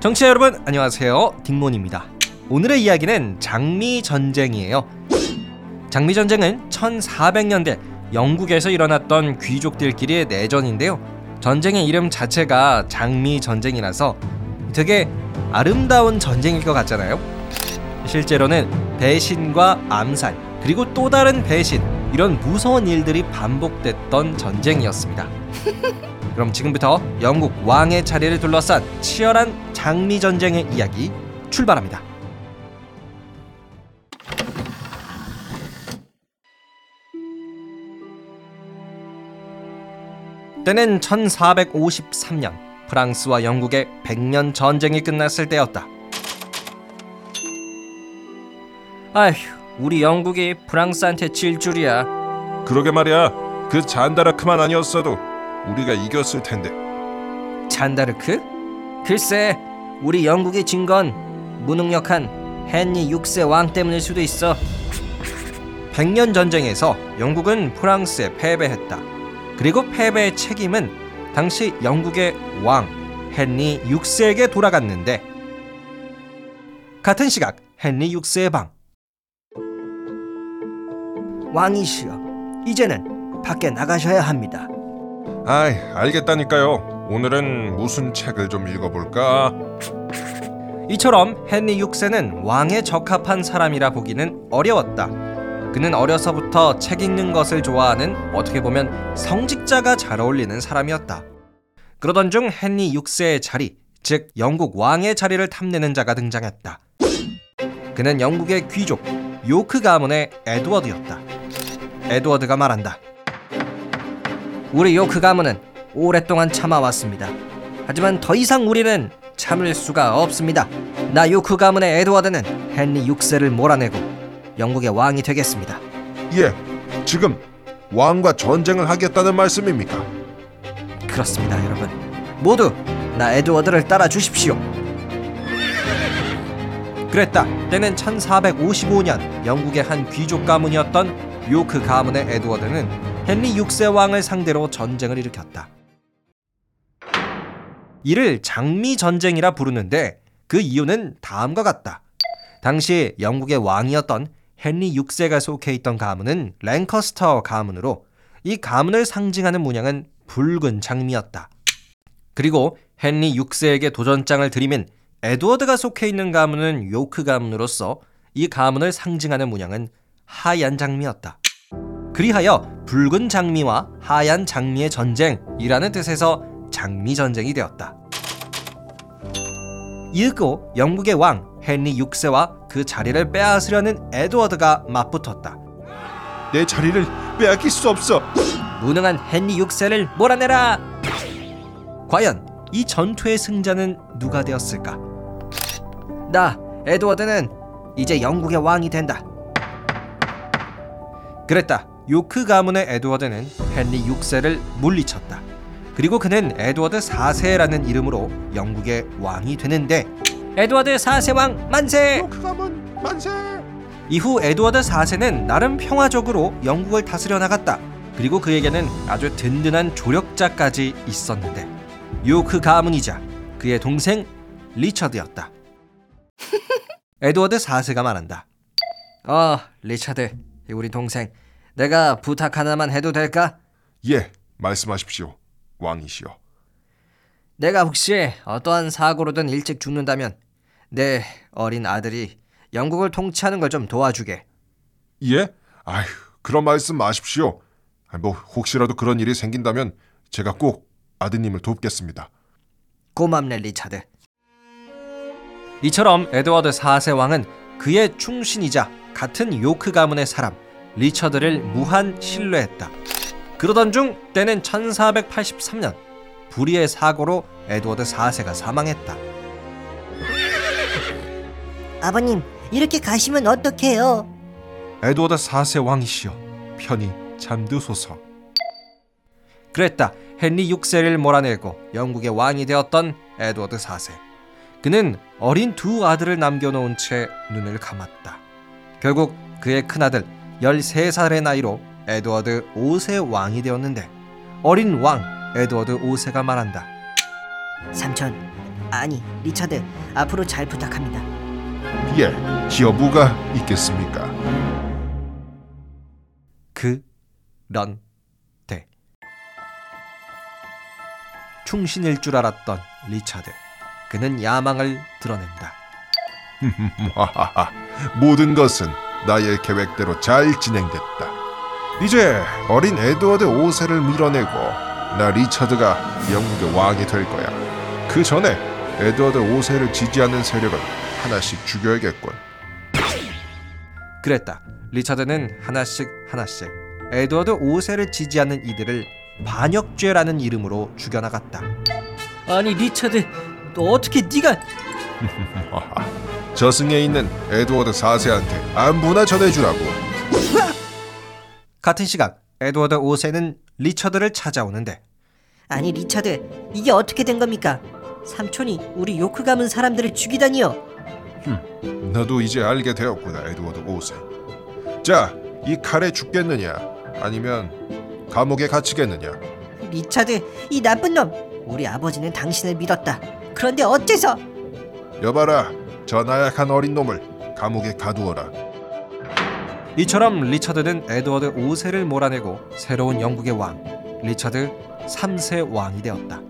정치자 여러분 안녕하세요. 딩몬입니다. 오늘의 이야기는 장미 전쟁이에요. 장미 전쟁은 1400년대 영국에서 일어났던 귀족들끼리의 내전인데요. 전쟁의 이름 자체가 장미 전쟁이라서 되게 아름다운 전쟁일 것 같잖아요. 실제로는 배신과 암살 그리고 또 다른 배신 이런 무서운 일들이 반복됐던 전쟁이었습니다 그럼 지금부터 영국 왕의 자리를 둘러싼 치열한 장미 전쟁의 이야기 출발합니다. 때는 1453년 프랑스와 영국의 100년 전쟁이 끝났을 때였다. 아휴, 우리 영국이 프랑스한테 질 줄이야. 그러게 말이야. 그 잔다라크만 아니었어도 우리가 이겼을 텐데. 잔다르크? 글쎄, 우리 영국이 진 건 무능력한 헨리 6세 왕 때문일 수도 있어. 백년 전쟁에서 영국은 프랑스에 패배했다. 그리고 패배의 책임은 당시 영국의 왕 헨리 6세에게 돌아갔는데 같은 시각 헨리 6세의 방 왕이시여, 이제는 밖에 나가셔야 합니다. 아이, 알겠다니까요. 오늘은 무슨 책을 좀 읽어볼까? 이처럼 헨리 6세는 왕에 적합한 사람이라 보기는 어려웠다. 그는 어려서부터 책 읽는 것을 좋아하는 어떻게 보면 성직자가 잘 어울리는 사람이었다. 그러던 중 헨리 6세의 자리, 즉 영국 왕의 자리를 탐내는 자가 등장했다. 그는 영국의 귀족 요크 가문의 에드워드였다. 에드워드가 말한다. 우리 요크 가문은 오랫동안 참아왔습니다. 하지만 더 이상 우리는 참을 수가 없습니다. 나 요크 가문의 에드워드는 헨리 6세를 몰아내고 영국의 왕이 되겠습니다. 예, 지금 왕과 전쟁을 하겠다는 말씀입니까? 그렇습니다, 여러분. 모두 나 에드워드를 따라 주십시오. 그랬다. 때는 1455년 영국의 한 귀족 가문이었던 요크 가문의 에드워드는 헨리 6세 왕을 상대로 전쟁을 일으켰다. 이를 장미 전쟁이라 부르는데 그 이유는 다음과 같다. 당시 영국의 왕이었던 헨리 6세가 속해 있던 가문은 랭커스터 가문으로 이 가문을 상징하는 문양은 붉은 장미였다. 그리고 헨리 6세에게 도전장을 들이민 에드워드가 속해 있는 가문은 요크 가문으로서 이 가문을 상징하는 문양은 하얀 장미였다. 그리하여 붉은 장미와 하얀 장미의 전쟁이라는 뜻에서 장미 전쟁이 되었다. 이윽고 영국의 왕 헨리 6세와 그 자리를 빼앗으려는 에드워드가 맞붙었다. 내 자리를 빼앗길 수 없어. 무능한 헨리 6세를 몰아내라. 과연 이 전투의 승자는 누가 되었을까? 나 에드워드는 이제 영국의 왕이 된다. 그랬다. 요크 가문의 에드워드는 헨리 6세를 물리쳤다. 그리고 그는 에드워드 4세라는 이름으로 영국의 왕이 되는데 에드워드 4세 왕 만세! 그 가문 만세. 이후 에드워드 4세는 나름 평화적으로 영국을 다스려 나갔다. 그리고 그에게는 아주 든든한 조력자까지 있었는데 요크 가문이자 그의 동생 리처드였다. 에드워드 4세가 말한다. 어, 리처드, 우리 동생. 내가 부탁 하나만 해도 될까? 예, 말씀하십시오. 왕이시여. 내가 혹시 어떠한 사고로든 일찍 죽는다면 내 어린 아들이 영국을 통치하는 걸 좀 도와주게. 예? 아휴, 그런 말씀 마십시오. 아, 뭐 혹시라도 그런 일이 생긴다면 제가 꼭 아드님을 돕겠습니다. 고맙네 리차드. 이처럼 에드워드 4세 왕은 그의 충신이자 같은 요크 가문의 사람 리처드를 무한 신뢰했다. 그러던 중 때는 1483년 불의의 사고로 에드워드 4세가 사망했다. 아버님, 이렇게 가시면 어떡해요? 에드워드 4세 왕이시여 편히 잠드소서. 그랬다. 헨리 6세를 몰아내고 영국의 왕이 되었던 에드워드 4세. 그는 어린 두 아들을 남겨놓은 채 눈을 감았다. 결국 그의 큰아들 13살의 나이로 에드워드 5세 왕이 되었는데 어린 왕 에드워드 5세가 말한다. 삼촌, 아니, 리차드, 앞으로 잘 부탁합니다. 예, 여부가 있겠습니까? 그런데 충신일 줄 알았던 리차드. 그는 야망을 드러낸다. 모든 것은 나의 계획대로 잘 진행됐다. 이제 어린 에드워드 5세를 밀어내고 나 리처드가 영국의 왕이 될 거야. 그 전에 에드워드 5세를 지지하는 세력은 하나씩 죽여야겠군. 그랬다. 리차드는 하나씩 하나씩 에드워드 5세를 지지하는 이들을 반역죄라는 이름으로 죽여나갔다. 아니, 리차드, 너 어떻게 네가 저승에 있는 에드워드 4세한테 안부나 전해주라고. 같은 시각 에드워드 5세는 리처드를 찾아오는데 아니, 리차드, 이게 어떻게 된 겁니까? 삼촌이 우리 요크 가문 사람들을 죽이다니요. 너도 이제 알게 되었구나, 에드워드 5세. 자, 이 칼에 죽겠느냐, 아니면 감옥에 갇히겠느냐? 리차드, 이 나쁜 놈. 우리 아버지는 당신을 믿었다. 그런데 어째서? 여봐라, 저 나약한 어린 놈을 감옥에 가두어라. 이처럼 리처드는 에드워드 5세를 몰아내고 새로운 영국의 왕 리처드 3세 왕이 되었다.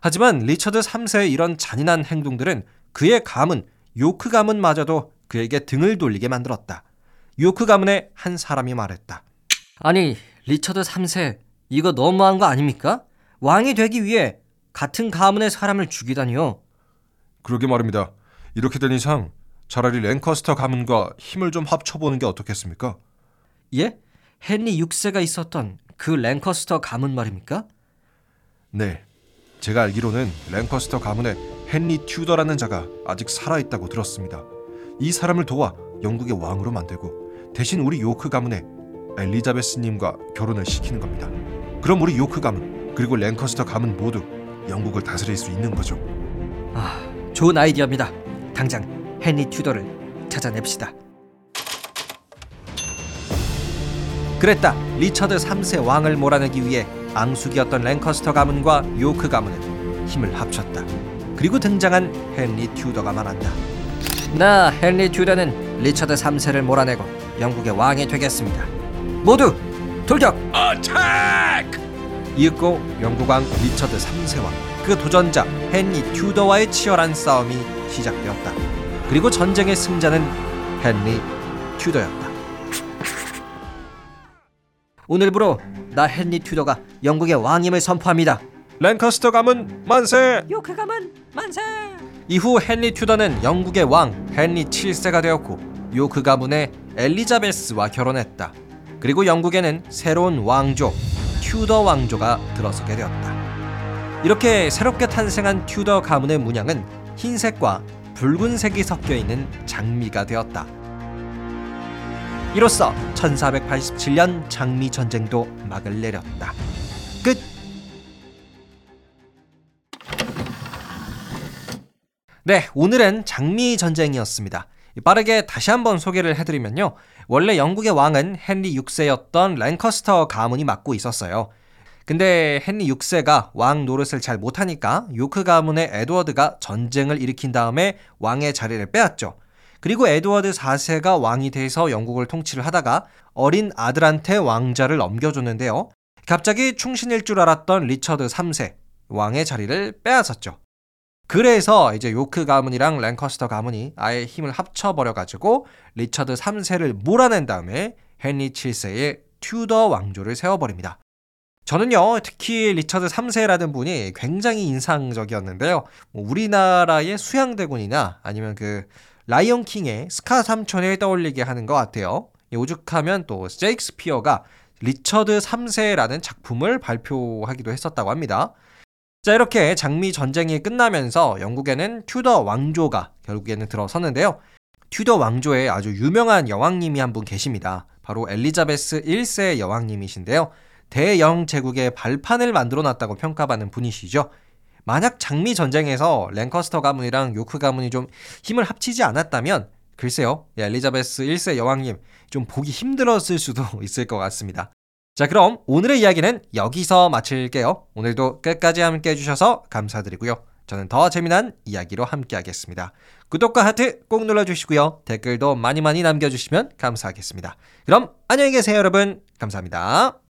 하지만 리처드 3세의 이런 잔인한 행동들은 그의 가문 요크 가문마저도 그에게 등을 돌리게 만들었다. 요크 가문의 한 사람이 말했다. 아니 리처드 3세 이거 너무한 거 아닙니까? 왕이 되기 위해 같은 가문의 사람을 죽이다니요. 그러게 말입니다. 이렇게 된 이상 차라리 랭커스터 가문과 힘을 좀 합쳐보는 게 어떻겠습니까? 예? 헨리 6세가 있었던 그 랭커스터 가문 말입니까? 네, 제가 알기로는 랭커스터 가문에 헨리 튜더라는 자가 아직 살아있다고 들었습니다. 이 사람을 도와 영국의 왕으로 만들고 대신 우리 요크 가문에 엘리자베스님과 결혼을 시키는 겁니다. 그럼 우리 요크 가문 그리고 랭커스터 가문 모두 영국을 다스릴 수 있는 거죠. 아, 좋은 아이디어입니다. 당장 헨리 튜더를 찾아냅시다. 그랬다. 리처드 3세 왕을 몰아내기 위해 앙숙이었던 랭커스터 가문과 요크 가문은 힘을 합쳤다. 그리고 등장한 헨리 튜더가 말한다. 나 헨리 튜더는 리처드 3세를 몰아내고 영국의 왕이 되겠습니다. 모두 돌격! 이윽고 영국 왕 리처드 3세와 그 도전자 헨리 튜더와의 치열한 싸움이 시작되었다. 그리고 전쟁의 승자는 헨리 튜더였다. 오늘부로 나 헨리 튜더가 영국의 왕임을 선포합니다. 랭커스터 가문 만세! 요크 가문 만세! 이후 헨리 튜더는 영국의 왕 헨리 7세가 되었고 요크 가문의 엘리자베스와 결혼했다. 그리고 영국에는 새로운 왕조 튜더 왕조가 들어서게 되었다. 이렇게 새롭게 탄생한 튜더 가문의 문양은 흰색과 붉은색이 섞여 있는 장미가 되었다. 이로써 1487년 장미 전쟁도 막을 내렸다. 끝. 네, 오늘은 장미 전쟁이었습니다. 빠르게 다시 한번 소개를 해드리면요. 원래 영국의 왕은 헨리 6세였던 랭커스터 가문이 맡고 있었어요. 근데 헨리 6세가 왕 노릇을 잘 못하니까 요크 가문의 에드워드가 전쟁을 일으킨 다음에 왕의 자리를 빼앗죠. 그리고 에드워드 4세가 왕이 돼서 영국을 통치를 하다가 어린 아들한테 왕자를 넘겨줬는데요. 갑자기 충신일 줄 알았던 리처드 3세, 왕의 자리를 빼앗았죠. 그래서 이제 요크 가문이랑 랭커스터 가문이 아예 힘을 합쳐버려가지고 리처드 3세를 몰아낸 다음에 헨리 7세의 튜더 왕조를 세워버립니다. 저는요, 특히 리처드 3세라는 분이 굉장히 인상적이었는데요. 뭐 우리나라의 수양대군이나 아니면 그 라이온 킹의 스카 삼촌을 떠올리게 하는 것 같아요. 오죽하면 또 셰익스피어가 리처드 3세라는 작품을 발표하기도 했었다고 합니다. 자, 이렇게 장미 전쟁이 끝나면서 영국에는 튜더 왕조가 결국에는 들어섰는데요. 튜더 왕조에 아주 유명한 여왕님이 한 분 계십니다. 바로 엘리자베스 1세 여왕님이신데요. 대영 제국의 발판을 만들어 놨다고 평가받는 분이시죠. 만약 장미 전쟁에서 랭커스터 가문이랑 요크 가문이 좀 힘을 합치지 않았다면 글쎄요. 엘리자베스 1세 여왕님 좀 보기 힘들었을 수도 있을 것 같습니다. 자, 그럼 오늘의 이야기는 여기서 마칠게요. 오늘도 끝까지 함께 해주셔서 감사드리고요. 저는 더 재미난 이야기로 함께하겠습니다. 구독과 하트 꼭 눌러주시고요. 댓글도 많이 많이 남겨주시면 감사하겠습니다. 그럼 안녕히 계세요, 여러분. 감사합니다.